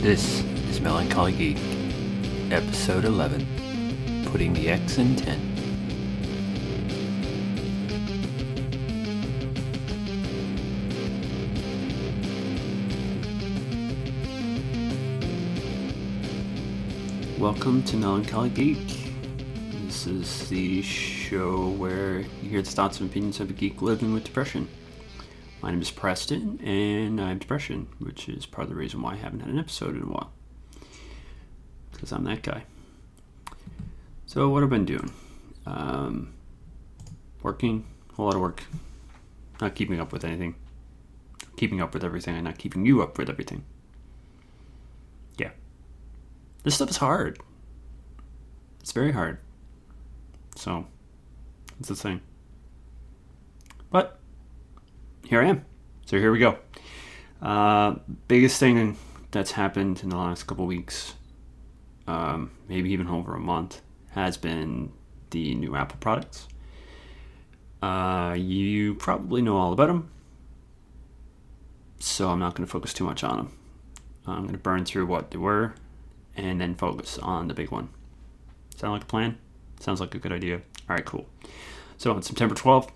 This is Melancholy Geek, episode 11 Putting the X in 10. Welcome to Melancholy Geek. This is the show where you hear the thoughts and opinions of a geek living with depression. My name is Preston, and I have depression, which is part of the reason why I haven't had an episode in a while. Because I'm that guy. So, what I've been doing? Um, working, a whole lot of work. Not keeping up with anything. Keeping up with everything, and not keeping you up with everything. Yeah. This stuff is hard. It's very hard. So, it's the thing. But, here I am. So here we go. Uh, biggest thing that's happened in the last couple weeks, um, maybe even over a month, has been the new Apple products. Uh, you probably know all about them, so I'm not going to focus too much on them. I'm going to burn through what they were and then focus on the big one. Sound like a plan? Sounds like a good idea. All right, cool. So on September 12th,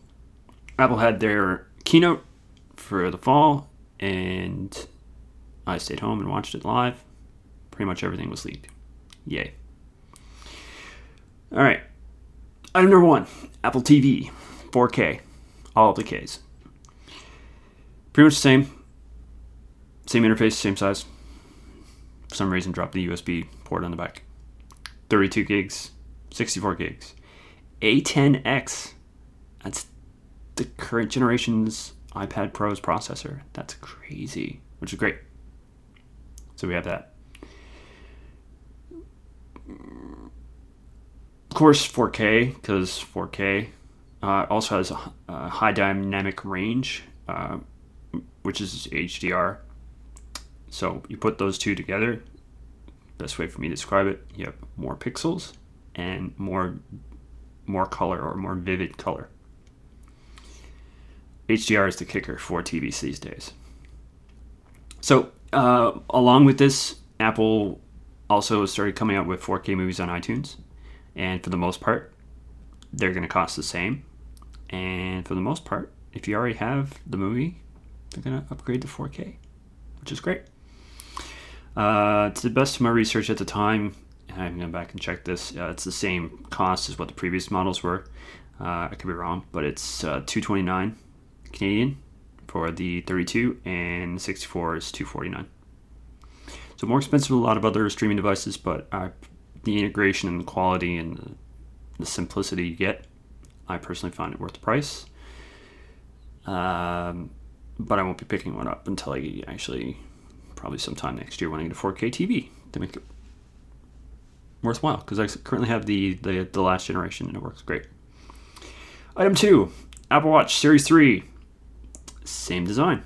Apple had their keynote for the fall, and I stayed home and watched it live. Pretty much everything was leaked. Yay. All right. Item number one Apple TV, 4K, all of the Ks. Pretty much the same. Same interface, same size. For some reason, dropped the USB port on the back. 32 gigs, 64 gigs. A10X. That's the current generation's iPad Pro's processor. That's crazy, which is great. So we have that. Of course, 4K, because 4K uh, also has a, a, high dynamic range, uh, which is HDR. So you put those two together. Best way for me to describe it: you have more pixels and more more color or more vivid color. HDR is the kicker for TVs these days. So, uh, along with this, Apple also started coming out with 4K movies on iTunes, and for the most part, they're going to cost the same. And for the most part, if you already have the movie, they're going to upgrade to 4K, which is great. Uh, to the best of my research at the time, I'm going back and check this. Uh, it's the same cost as what the previous models were. Uh, I could be wrong, but it's uh, 229 Canadian for the 32 and 64 is 249. So more expensive than a lot of other streaming devices, but uh, the integration and the quality and the, the, simplicity you get, I personally find it worth the price. Um, but I won't be picking one up until I actually probably sometime next year when I get a 4K TV to make it worthwhile because I currently have the, the the last generation and it works great. Item two, Apple Watch Series 3 same design.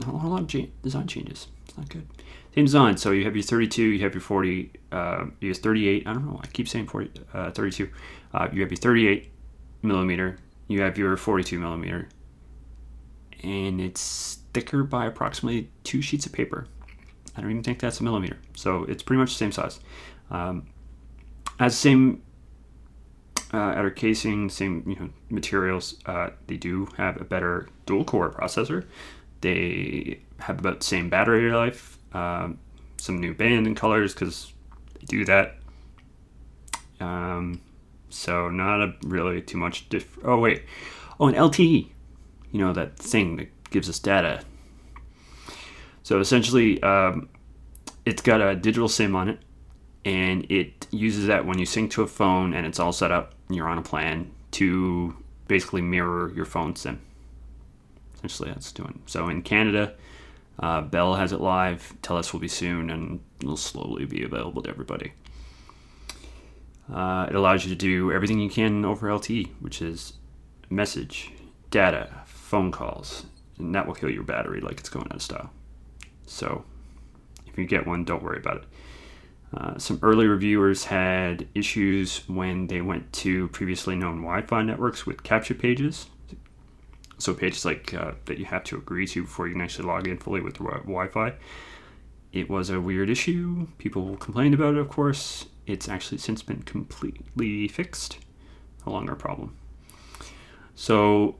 Not a lot of design changes. It's not good. Same design. So you have your 32, you have your 40, uh, you have 38. I don't know. I keep saying 40, uh, 32. Uh, you have your 38 millimeter. You have your 42 millimeter, and it's thicker by approximately two sheets of paper. I don't even think that's a millimeter. So it's pretty much the same size. Um, has the same uh, outer casing, same you know materials. Uh, they do have a better dual core processor. They have about the same battery life. Um, some new band and colors because they do that. Um, so not a really too much diff. Oh wait, oh an LTE. You know that thing that gives us data. So essentially, um, it's got a digital SIM on it, and it uses that when you sync to a phone and it's all set up you're on a plan to basically mirror your phone sim. Essentially, that's doing. So in Canada, uh, Bell has it live. Telus will be soon, and it'll slowly be available to everybody. Uh, it allows you to do everything you can over LTE, which is message, data, phone calls, and that will kill your battery like it's going out of style. So, if you get one, don't worry about it. Uh, some early reviewers had issues when they went to previously known Wi-Fi networks with capture pages. So pages like uh, that you have to agree to before you can actually log in fully with Wi-Fi. it was a weird issue. People complained about it, of course. It's actually since been completely fixed. No longer a problem. So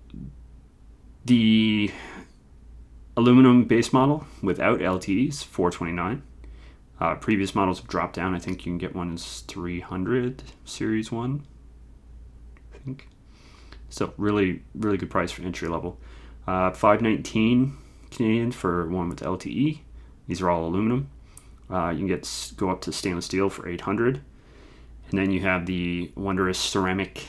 the aluminum base model without LTEs, 429. Uh, previous models have dropped down. I think you can get one as 300 Series 1. I think. So really, really good price for entry level. Uh, 519 Canadian for one with LTE. These are all aluminum. Uh, you can get go up to stainless steel for 800, and then you have the wondrous ceramic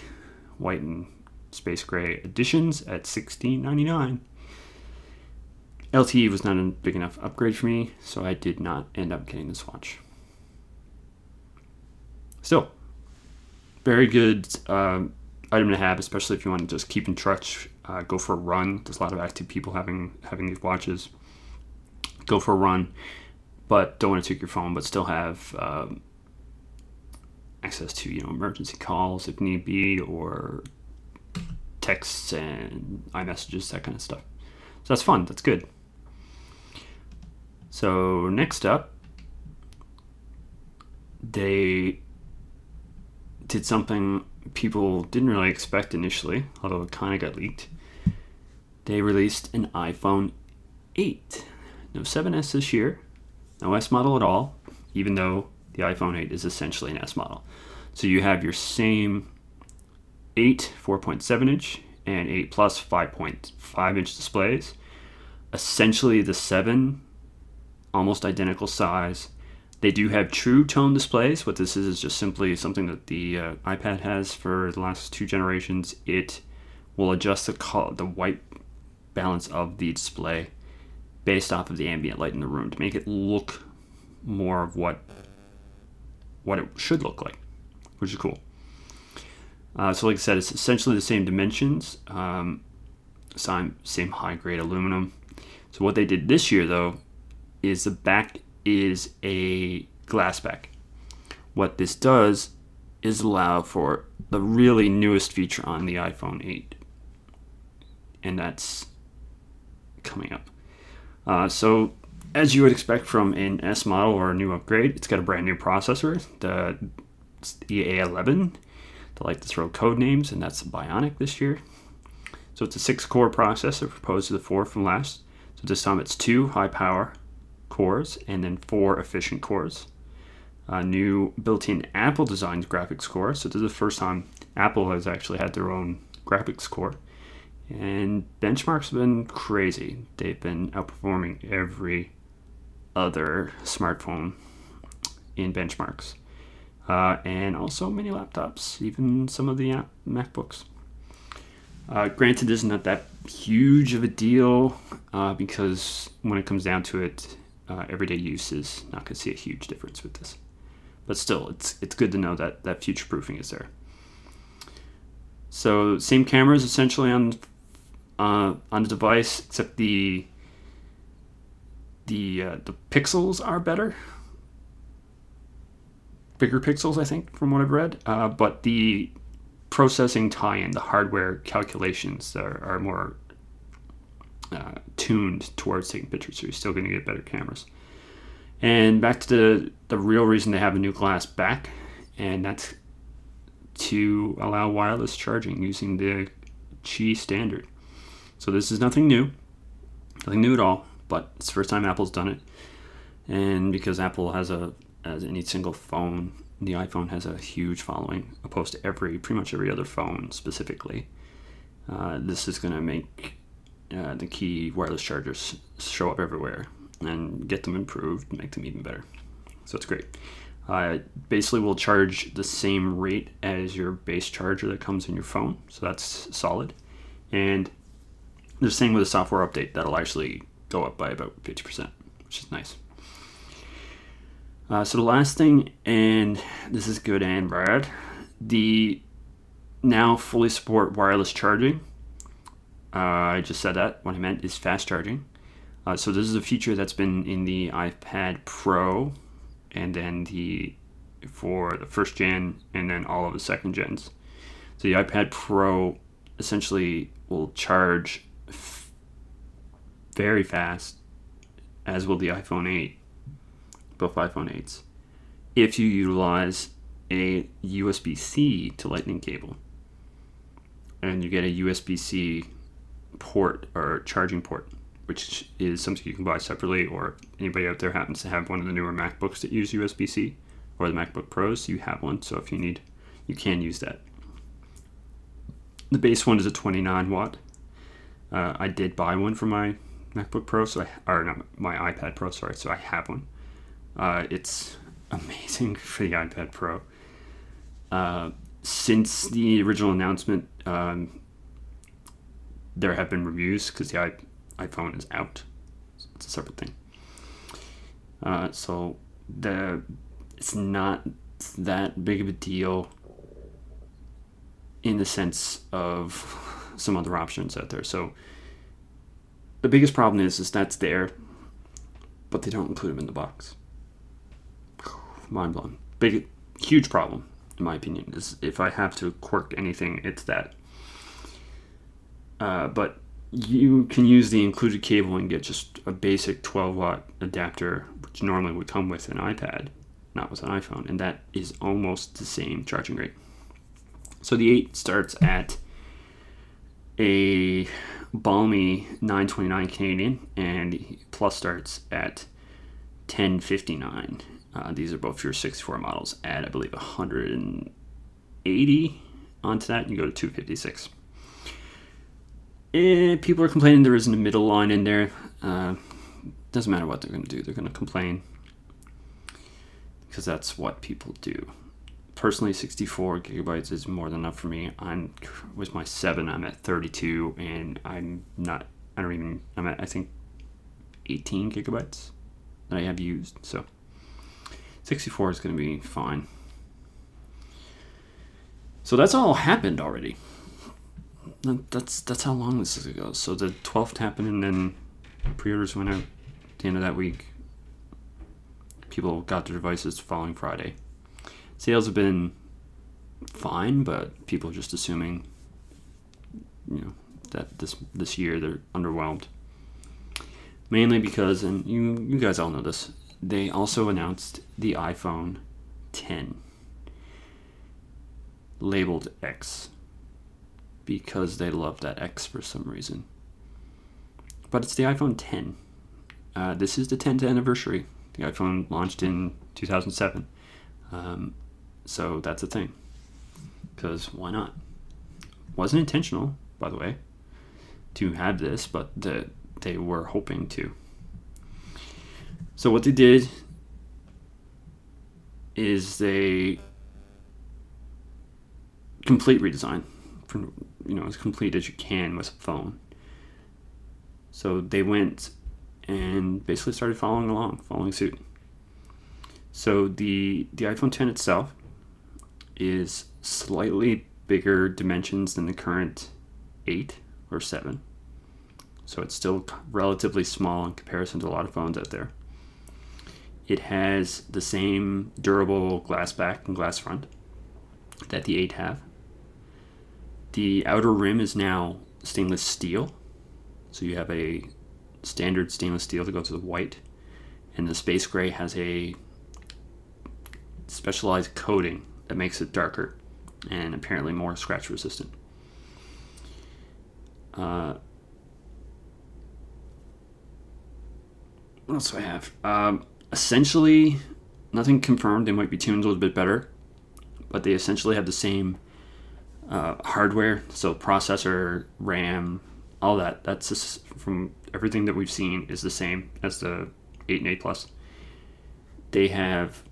white and space gray editions at 16.99. LTE was not a big enough upgrade for me, so I did not end up getting this watch. Still, very good um, item to have, especially if you want to just keep in touch, uh, go for a run. There's a lot of active people having having these watches. Go for a run, but don't want to take your phone, but still have um, access to you know emergency calls if need be, or texts and iMessages, that kind of stuff. So that's fun. That's good. So next up, they did something people didn't really expect initially, although it kind of got leaked. They released an iPhone 8. No 7S this year, no S model at all, even though the iPhone 8 is essentially an S model. So you have your same 8 4.7 inch and 8 plus 5.5 inch displays. Essentially the 7 almost identical size. They do have true tone displays. What this is is just simply something that the uh, iPad has for the last two generations. It will adjust the color, the white balance of the display based off of the ambient light in the room to make it look more of what what it should look like, which is cool. Uh, so, like I said, it's essentially the same dimensions, um, same, same high grade aluminum. So, what they did this year, though, is the back is a glass back. What this does is allow for the really newest feature on the iPhone 8, and that's coming up. Uh, so, as you would expect from an S model or a new upgrade, it's got a brand new processor, the, the A11 they like to throw code names, and that's Bionic this year. So it's a six core processor opposed to the four from last. So this time it's two high power cores and then four efficient cores. A new built in Apple designed graphics core. So this is the first time Apple has actually had their own graphics core. And benchmarks have been crazy. They've been outperforming every other smartphone in benchmarks uh, and also many laptops, even some of the MacBooks. Uh, granted, this is not that huge of a deal uh, because when it comes down to it, uh, everyday use is not going to see a huge difference with this. But still, it's it's good to know that that future proofing is there. So same cameras essentially on uh, on the device, except the the uh, the pixels are better bigger pixels, I think, from what I've read. Uh, but the processing tie-in, the hardware calculations are, are more uh, tuned towards taking pictures, so you're still going to get better cameras. And back to the the real reason they have a new glass back, and that's to allow wireless charging using the Qi standard. So this is nothing new, nothing new at all. But it's the first time Apple's done it, and because Apple has a as any single phone. The iPhone has a huge following, opposed to every pretty much every other phone specifically. Uh, this is going to make uh, the Qi wireless chargers show up everywhere and get them improved, make them even better. So it's great. Uh, basically, will charge the same rate as your base charger that comes in your phone, so that's solid. And they're saying with a software update that'll actually go up by about 50%, which is nice. Uh, so the last thing, and this is good and bad, the now fully support wireless charging. Uh, I just said that. What I meant is fast charging. Uh, so this is a feature that's been in the iPad Pro, and then the for the first gen, and then all of the second gens. So the iPad Pro essentially will charge f- very fast, as will the iPhone 8 both iPhone 8s, if you utilize a USB C to Lightning cable. And you get a USB C port or charging port, which is something you can buy separately, or anybody out there happens to have one of the newer MacBooks that use USB C or the MacBook Pros, you have one. So if you need, you can use that. The base one is a 29 watt. Uh, I did buy one for my MacBook Pro, so I, or not my iPad Pro, sorry. So I have one. Uh, it's amazing for the iPad Pro. Uh, since the original announcement, um, there have been reviews because the iPhone is out. It's a separate thing. Uh, so the it's not that big of a deal in the sense of some other options out there. So the biggest problem is is that's there, but they don't include them in the box. Mind blown. Big, huge problem in my opinion. Is if I have to quirk anything, it's that. Uh, but you can use the included cable and get just a basic 12 watt adapter, which normally would come with an iPad, not with an iPhone, and that is almost the same charging rate. So the 8 starts at a balmy 929 Canadian, and Plus starts at 1059. Uh, these are both your 64 models. Add, I believe, 180 onto that, you go to 256. Eh, people are complaining there isn't a middle line in there. Uh, doesn't matter what they're going to do, they're going to complain because that's what people do. Personally, 64 gigabytes is more than enough for me. I'm with my seven, I'm at 32, and I'm not. I don't even. I'm at I think 18 gigabytes that I have used. So 64 is going to be fine. So that's all happened already. That's that's how long this is ago. So the 12th happened, and then pre-orders went out at the end of that week. People got their devices the following Friday. Sales have been fine, but people are just assuming, you know, that this this year they're underwhelmed. Mainly because, and you you guys all know this, they also announced the iPhone 10 labeled X because they love that X for some reason. But it's the iPhone 10. Uh, this is the 10th anniversary. The iPhone launched in 2007. Um, so that's a thing. Because why not? Wasn't intentional, by the way, to have this, but the, they were hoping to. So what they did is they complete redesign for you know as complete as you can with a phone. So they went and basically started following along, following suit. So the the iPhone 10 itself is slightly bigger dimensions than the current 8 or 7. So it's still relatively small in comparison to a lot of phones out there. It has the same durable glass back and glass front that the 8 have. The outer rim is now stainless steel. So you have a standard stainless steel to go to the white. And the space gray has a specialized coating that makes it darker and apparently more scratch resistant. Uh, what else do I have? Um, essentially nothing confirmed. They might be tuned a little bit better, but they essentially have the same uh, hardware. So processor, RAM, all that. That's just from everything that we've seen is the same as the 8 and 8 Plus. They have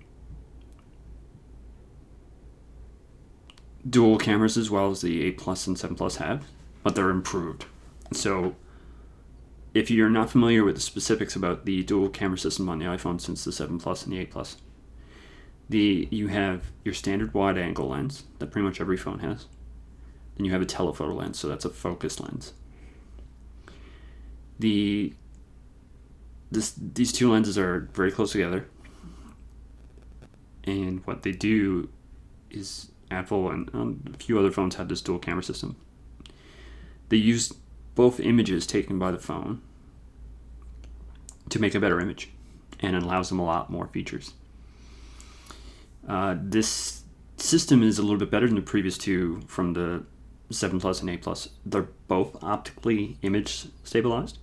dual cameras as well as the 8 Plus and 7 Plus have, but they're improved. So if you're not familiar with the specifics about the dual camera system on the iPhone since the 7 Plus and the 8 Plus, the you have your standard wide angle lens that pretty much every phone has. Then you have a telephoto lens, so that's a focus lens. The this these two lenses are very close together. And what they do is Apple and um, a few other phones have this dual camera system. They use both images taken by the phone to make a better image. and it allows them a lot more features. Uh, this system is a little bit better than the previous two from the 7 Plus and 8 Plus. They're both optically image stabilized,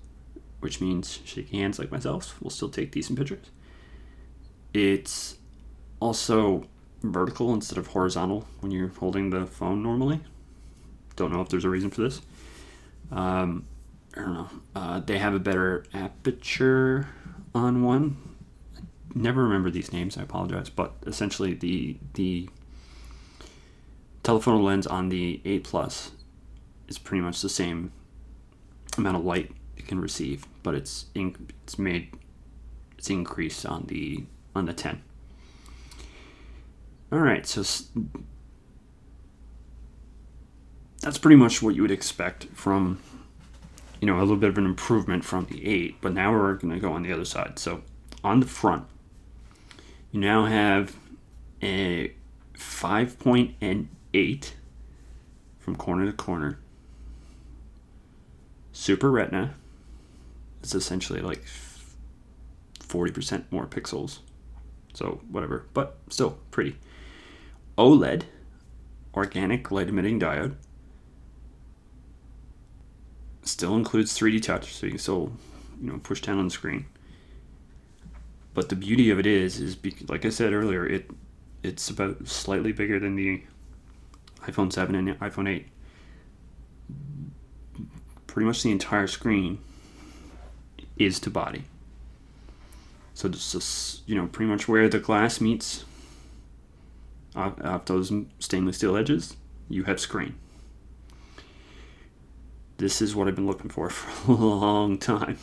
which means shaking hands like myself will still take decent pictures. It's also vertical instead of horizontal when you're holding the phone normally. Don't know if there's a reason for this. Um, I don't know. Uh, they have a better aperture on one. I never remember these names. I apologize, but essentially the the telephoto lens on the 8 Plus is pretty much the same amount of light it can receive, but it's in, it's made it's increased on the on the 10. All right, so that's pretty much what you would expect from you know a little bit of an improvement from the 8 but now we're going to go on the other side so on the front you now have a 5.8 from corner to corner. Super retina it's essentially like 40% more pixels. So whatever. But still pretty. Oled organic light emitting diode still includes 3D touch, so you can still, you know, push down on the screen. But the beauty of it is, is like I said earlier, it it's about slightly bigger than the iPhone 7 and iPhone 8. Pretty much the entire screen is to body. So is, you know, pretty much where the glass meets off, off those stainless steel edges, you have screen this is what I've been looking for for a long time.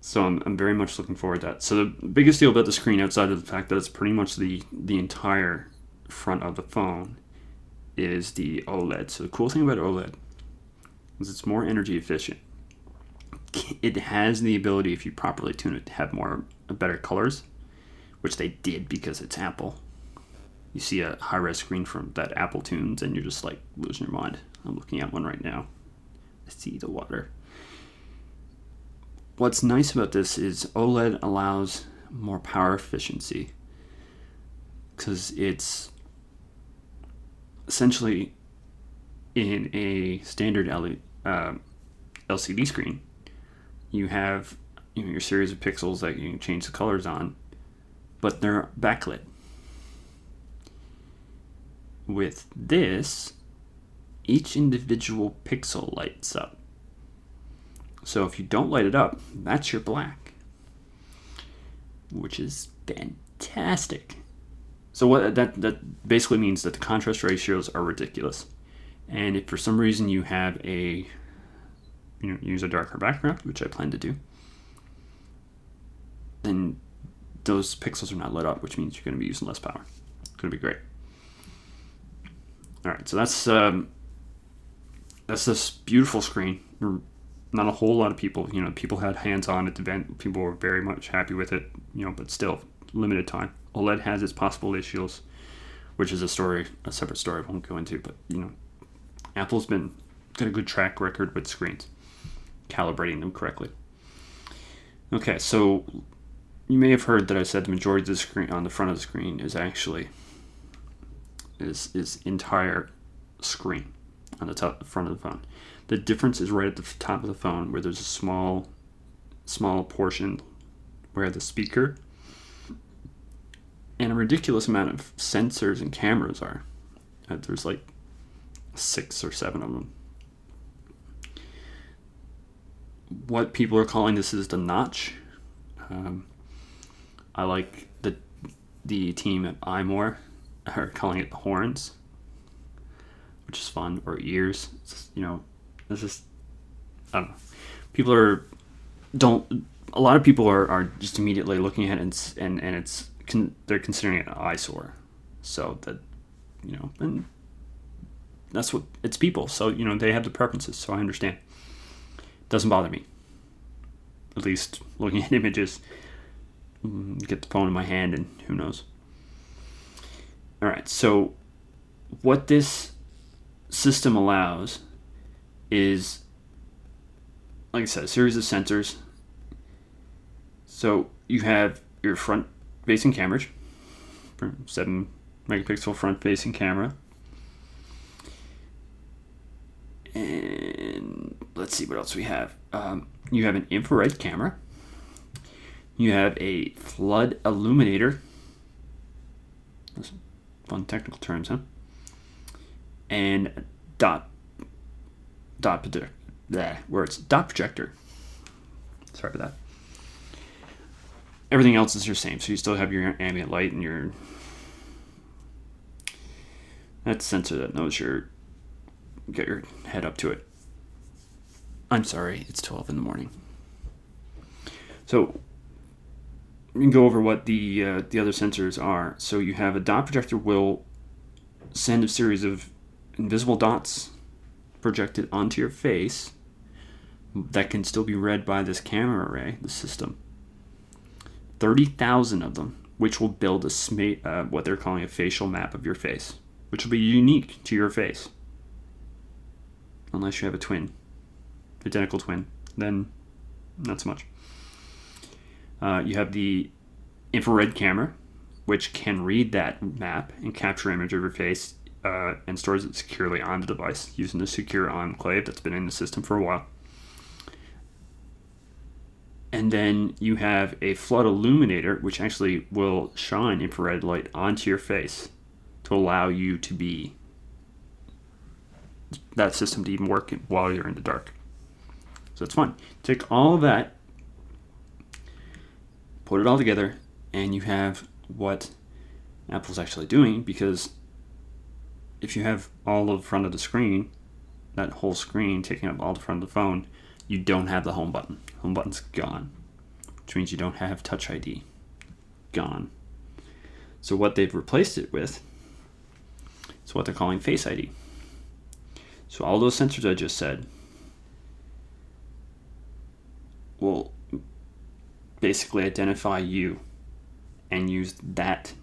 So I'm, I'm very much looking forward to that. So the biggest deal about the screen, outside of the fact that it's pretty much the the entire front of the phone, is the OLED. So the cool thing about OLED is it's more energy efficient. It has the ability, if you properly tune it, to have more uh, better colors, which they did because it's Apple. You see a high res screen from that Apple tunes, and you're just like losing your mind. I'm looking at one right now. I see the water. What's nice about this is OLED allows more power efficiency because it's essentially in a standard uh, LCD screen. You have you know, your series of pixels that you can change the colors on, but they're backlit. With this, each individual pixel lights up. So if you don't light it up, that's your black, which is fantastic. So what that that basically means that the contrast ratios are ridiculous. And if for some reason you have a you know use a darker background, which I plan to do, then those pixels are not lit up, which means you're going to be using less power. It's going to be great. All right, so that's um, that's this beautiful screen. Not a whole lot of people, you know, people had hands on at the event. People were very much happy with it, you know, but still limited time. OLED has its possible issues, which is a story, a separate story I won't go into. But you know, Apple's been got a good track record with screens, calibrating them correctly. Okay, so you may have heard that I said the majority of the screen on the front of the screen is actually is is entire screen on the top front of the phone. The difference is right at the top of the phone where there's a small small portion where the speaker and a ridiculous amount of sensors and cameras are. Uh, there's like six or seven of them. What people are calling this is the notch. Um, I like the the team at iMore are calling it the horns which is fun, or ears. It's, you know, it's just I don't know. People are don't a lot of people are, are just immediately looking at it and and, and it's con, they're considering it an eyesore. So that you know, and that's what it's people. So you know they have the preferences. So I understand. Doesn't bother me. At least looking at images, mm, get the phone in my hand, and who knows. All right, so what this system allows is, like I said, a series of sensors. So you have your front facing cameras, seven megapixel front facing camera. And let's see what else we have. Um, you have an infrared camera. You have a flood illuminator. Those fun technical terms, huh? And dot dot projector. Where it's Dot projector. Sorry for that. Everything else is the same. So you still have your ambient light and your that sensor that knows your get your head up to it. I'm sorry, it's 12 in the morning. So we can go over what the uh, the other sensors are. So you have a dot projector will send a series of invisible dots projected onto your face that can still be read by this camera array, the system. 30,000 of them, which will build a uh, what they're calling a facial map of your face, which will be unique to your face. Unless you have a twin, identical twin, then not so much. Uh, you have the infrared camera, which can read that map and capture image of your face uh, and stores it securely on the device using the secure enclave that's been in the system for a while. And then you have a flood illuminator, which actually will shine infrared light onto your face to allow you to be that system to even work while you're in the dark. So it's fun. Take all of that, put it all together, and you have what Apple's actually doing because if you have all of the front of the screen, that whole screen taking up all the front of the phone, you don't have the home button. Home button's gone, which means you don't have Touch ID. Gone. So what they've replaced it with is what they're calling Face ID. So all those sensors I just said will basically identify you and use that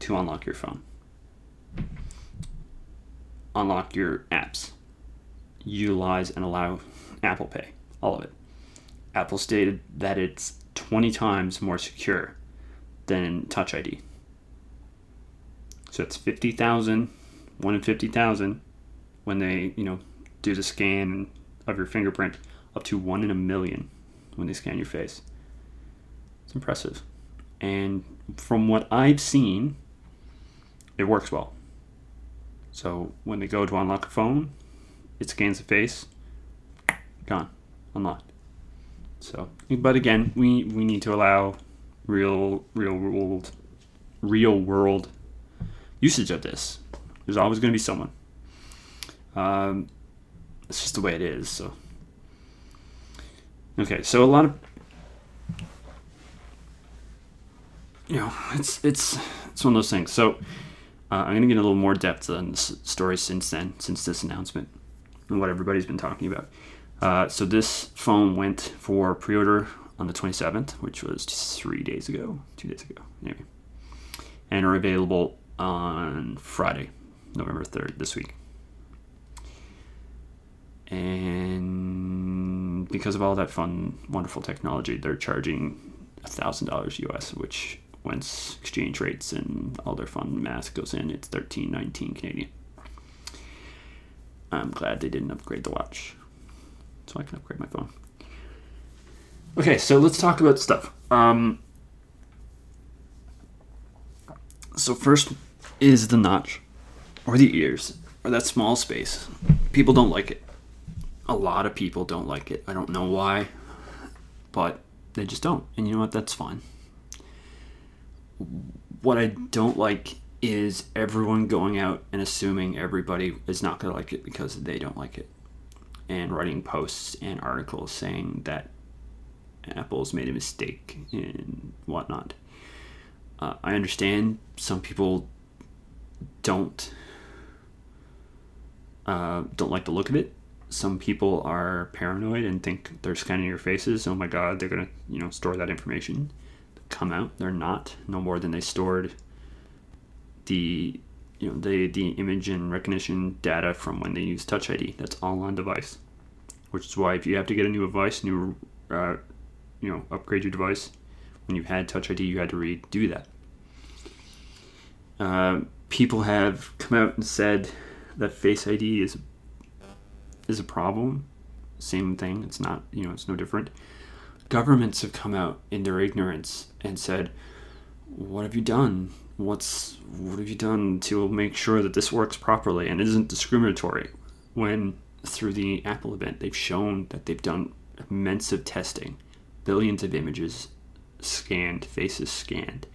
to unlock your phone. Unlock your apps. Utilize and allow Apple Pay. All of it. Apple stated that it's 20 times more secure than Touch ID. So it's 50,000, one in 50,000 when they, you know, do the scan of your fingerprint, up to one in a million when they scan your face. It's impressive. And from what I've seen, it works well. So when they go to unlock a phone, it scans the face, gone, unlocked. So, but again, we, we need to allow real, real world, real world usage of this. There's always going to be someone. Um, it's just the way it is. So, okay, so a lot of you know, it's it's it's one of those things. So, uh, I'm going to get a little more depth on the story since then, since this announcement, and what everybody's been talking about. Uh, so this phone went for pre-order on the 27th, which was three days ago, two days ago, maybe, and are available on Friday, November 3rd, this week. And because of all that fun, wonderful technology, they're charging $1,000 US, which once exchange rates and all their fun math goes in, it's 13.19 Canadian. I'm glad they didn't upgrade the watch so I can upgrade my phone. Okay, so let's talk about stuff. Um, so first is the notch, or the ears, or that small space. People don't like it. A lot of people don't like it. I don't know why, but they just don't. And you know what? That's fine. What I don't like is everyone going out and assuming everybody is not going to like it because they don't like it and writing posts and articles saying that Apple's made a mistake and whatnot. Uh, I understand some people don't uh, don't like the look of it. Some people are paranoid and think they're scanning your faces. Oh my God, they're gonna you know store that information. Come out, they're not. No more than they stored the you know the the image and recognition data from when they use Touch ID. That's all on device, which is why if you have to get a new device, new uh, you know upgrade your device, When you had Touch ID, you had to redo that. Uh, people have come out and said that Face ID is is a problem. Same thing. It's not. You know, it's no different. Governments have come out in their ignorance and said, "What have you done? What's what have you done to make sure that this works properly and isn't discriminatory?" When through the Apple event, they've shown that they've done immense of testing, billions of images scanned, faces scanned,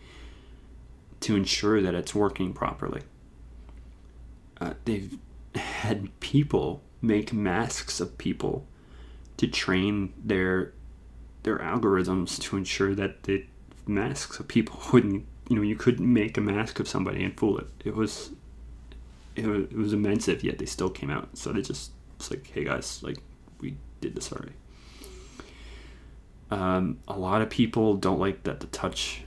to ensure that it's working properly. Uh, they've had people make masks of people to train their their algorithms to ensure that the masks of people wouldn't you know you couldn't make a mask of somebody and fool it. It was it was, it was yet they still came out. So they just it's like hey guys like we did this already. Um, a lot of people don't like that the touch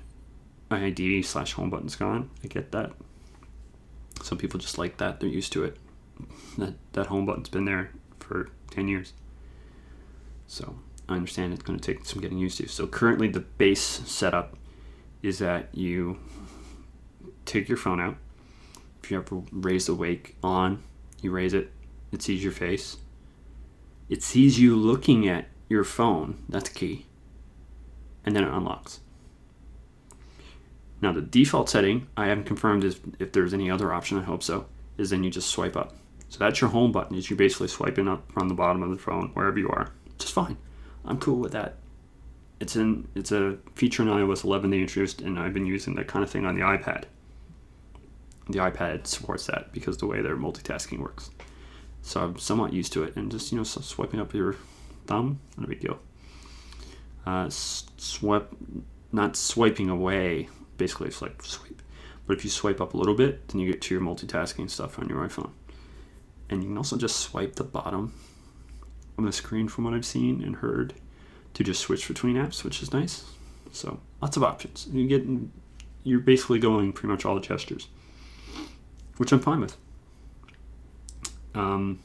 id slash home button's gone. I get that. Some people just like that. They're used to it. That that home button's been there for 10 years. So i understand it's going to take some getting used to. So currently the base setup is that you take your phone out if you ever raise the wake on you raise it it sees your face it sees you looking at your phone that's key and then it unlocks now the default setting i haven't confirmed if, if there's any other option i hope so is then you just swipe up so that's your home button. Is you basically swiping up from the bottom of the phone wherever you are. Just fine. I'm cool with that. It's in it's a feature in iOS 11 they introduced, and I've been using that kind of thing on the iPad. The iPad supports that because the way their multitasking works. So I'm somewhat used to it, and just you know swiping up your thumb, not a big deal. Uh, swipe, not swiping away. Basically, it's like swipe. But if you swipe up a little bit, then you get to your multitasking stuff on your iPhone and you can also just swipe the bottom on the screen from what I've seen and heard to just switch between apps, which is nice. So lots of options. You get you're basically going pretty much all the gestures, which I'm fine with. Um,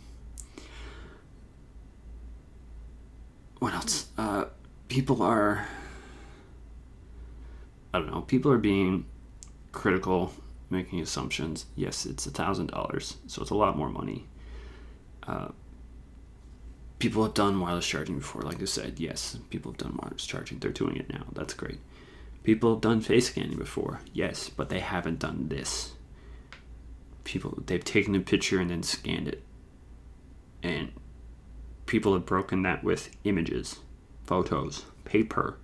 what else? Uh, people are I don't know. People are being critical, making assumptions. Yes, it's a thousand dollars, so it's a lot more money uh, people have done wireless charging before. Like I said, yes, people have done wireless charging. They're doing it now. That's great. People have done face scanning before. Yes, but they haven't done this. People they've taken a picture and then scanned it. And people have broken that with images, photos, paper.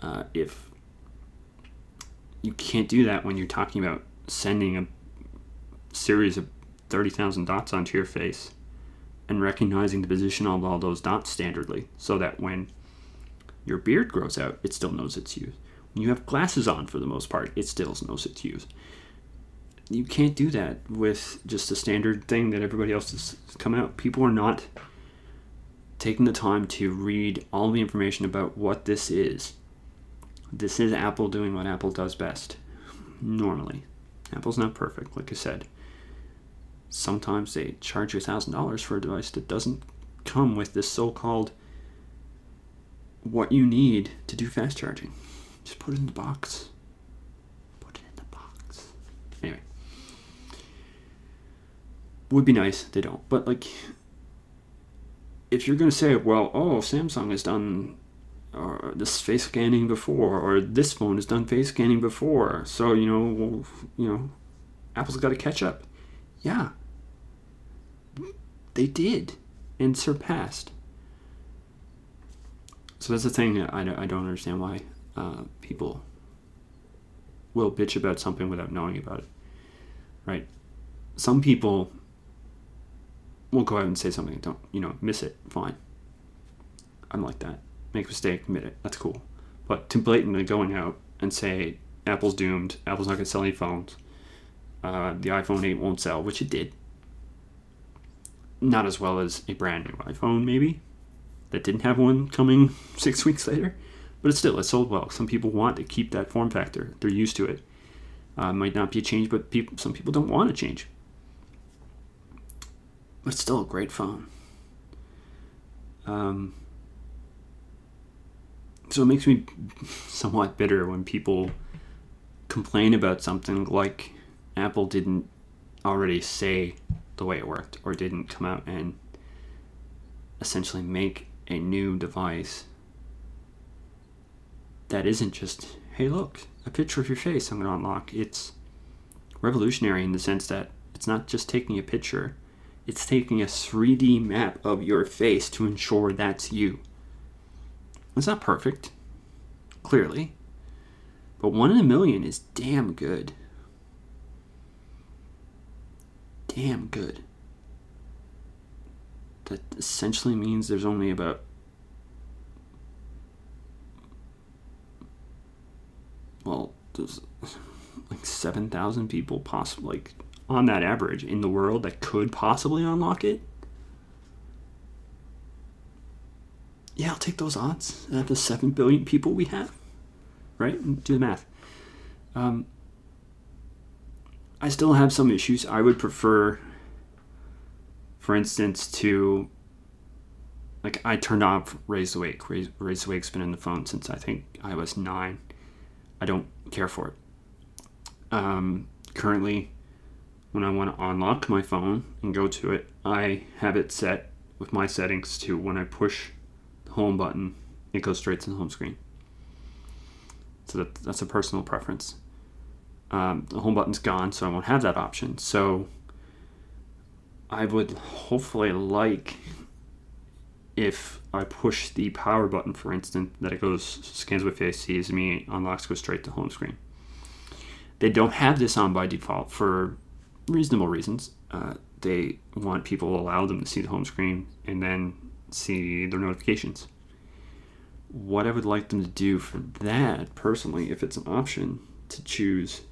Uh, if you can't do that when you're talking about sending a series of 30,000 dots onto your face and recognizing the position of all those dots standardly so that when your beard grows out, it still knows it's you. When you have glasses on, for the most part, it still knows it's you. You can't do that with just a standard thing that everybody else has come out. People are not taking the time to read all the information about what this is. This is Apple doing what Apple does best. Normally. Apple's not perfect, like I said sometimes they charge you $1,000 for a device that doesn't come with this so called what you need to do fast charging. Just put it in the box. Put it in the box. Anyway. Would be nice they don't. But, like, if you're going to say, well, oh, Samsung has done or this face scanning before, or this phone has done face scanning before, so, you know, you know, Apple's got to catch up. Yeah, they did and surpassed. So that's the thing I, I don't understand why uh, people will bitch about something without knowing about it. Right? Some people will go out and say something, don't, you know, miss it, fine. I'm like that. Make a mistake, admit it, that's cool. But to blatantly going out and say Apple's doomed, Apple's not going to sell any phones, uh, the iPhone 8 won't sell, which it did, not as well as a brand new iPhone, maybe, that didn't have one coming six weeks later. But it's still, it sold well. Some people want to keep that form factor, they're used to it. Uh, might not be a change, but people, some people don't want to change. But it's still a great phone. Um, so it makes me somewhat bitter when people complain about something like Apple didn't already say the way it worked or didn't come out and essentially make a new device that isn't just, hey, look, a picture of your face I'm going to unlock. It's revolutionary in the sense that it's not just taking a picture, it's taking a 3D map of your face to ensure that's you. It's not perfect, clearly, but one in a million is damn good. Damn good. That essentially means there's only about well, there's like 7,000 people possibly like on that average in the world that could possibly unlock it. Yeah, I'll take those odds at the 7 billion people we have. Right? Do the math. Um, I still have some issues. I would prefer, for instance, to like I turned off Raise to Wake. Raise, Raise to Wake's been in the phone since I think I was nine. I don't care for it. Um, currently, when I want to unlock my phone and go to it, I have it set with my settings to when I push the home button, it goes straight to the home screen. So that, that's a personal preference. Um, the home button's gone, so I won't have that option. So I would hopefully like if I push the power button, for instance, that it goes scans my face, sees me, unlocks, goes straight to home screen. They don't have this on by default for reasonable reasons. Uh, they want people to allow them to see the home screen and then see their notifications. What I would like them to do for that, personally, if it's an option, to choose,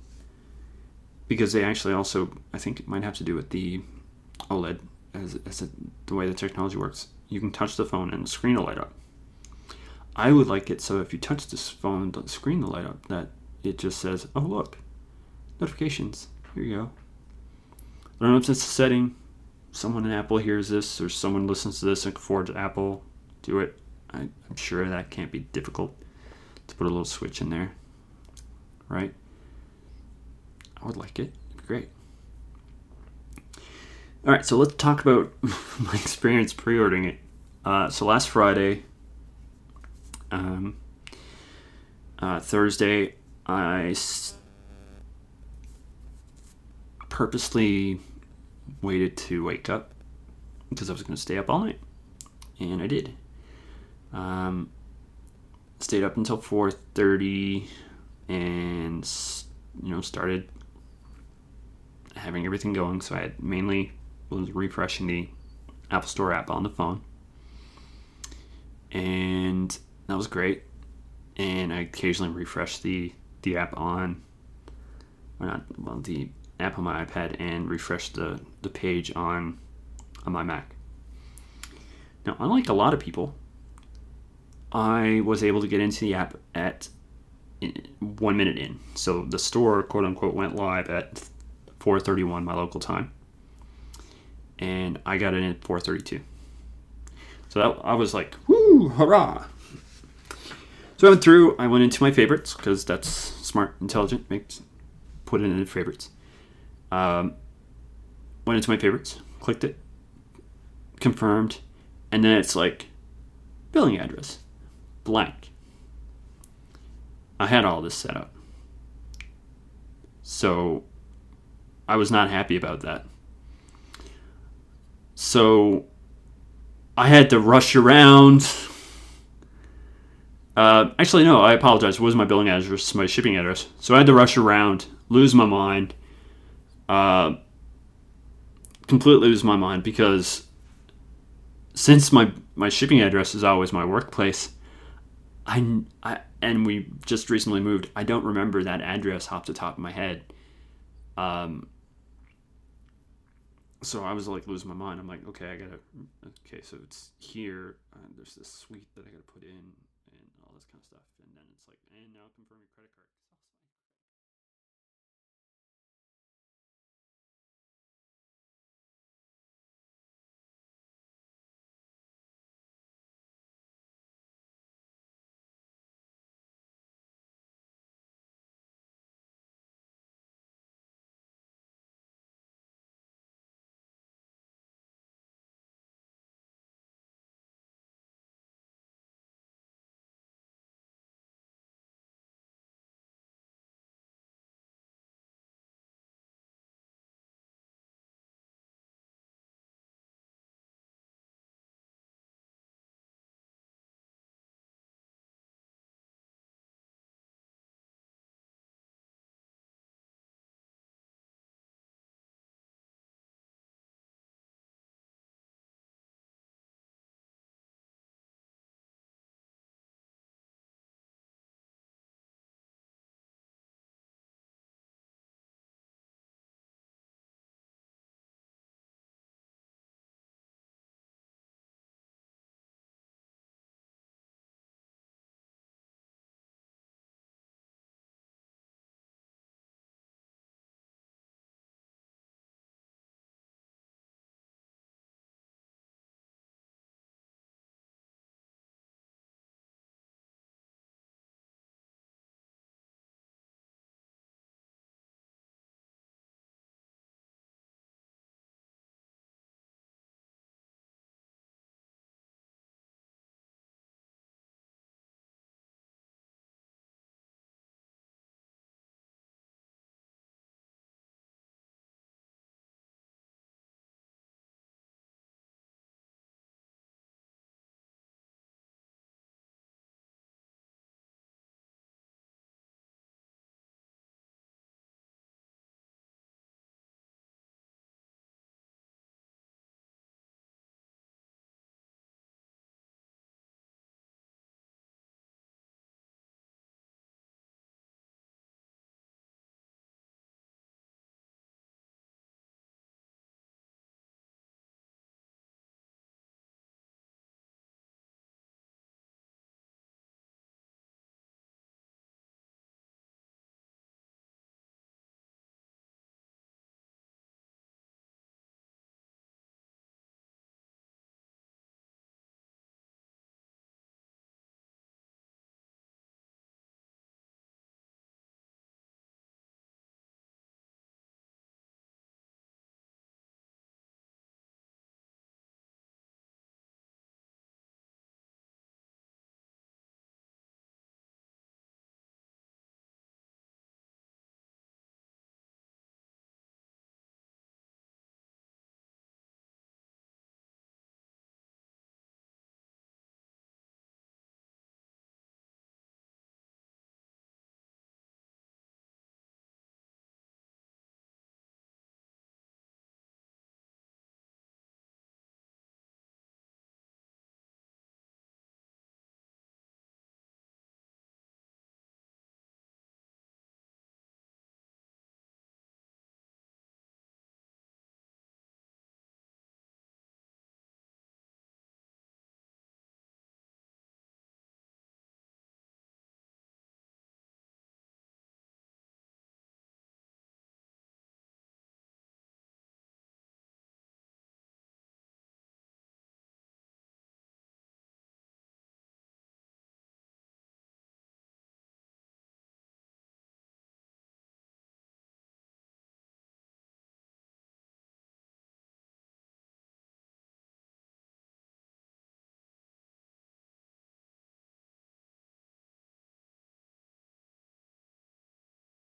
because they actually also, I think it might have to do with the OLED as, as a, the way the technology works you can touch the phone and the screen will light up. I would like it so if you touch this phone, the screen will light up, that it just says, oh, look, notifications. Here you go. I don't know if it's a setting. Someone in Apple hears this or someone listens to this and can forward to Apple. Do it. I, I'm sure that can't be difficult to put a little switch in there. Right? I would like it. It'd be great. All right, so let's talk about my experience pre-ordering it. Uh, so last Friday, um, uh, Thursday, I s- purposely waited to wake up because I was going to stay up all night, and I did. Um, stayed up until four thirty, and you know started having everything going. So I had mainly was refreshing the Apple Store app on the phone. And that was great. And I occasionally refresh the, the app on, or not, well, the app on my iPad and refresh the, the page on, on my Mac. Now, unlike a lot of people, I was able to get into the app at eh, one minute in. So the store, quote unquote, went live at 4:31 my local time and I got it in at 432. So that, I was like, whoo, hurrah. So I went through, I went into my favorites because that's smart, intelligent, makes, put it in favorites. Um, went into my favorites, clicked it, confirmed, and then it's like billing address, blank. I had all this set up. So I was not happy about that. So I had to rush around. Uh, actually, no, I apologize. It was my billing address, my shipping address. So I had to rush around, lose my mind, uh, completely lose my mind because since my my shipping address is always my workplace, I, I and we just recently moved. I don't remember that address off the top of my head. Um, so I was like losing my mind. I'm like, okay, I gotta, okay, so it's here. There's this suite that I gotta put in and all this kind of stuff. And then it's like, and now confirm your.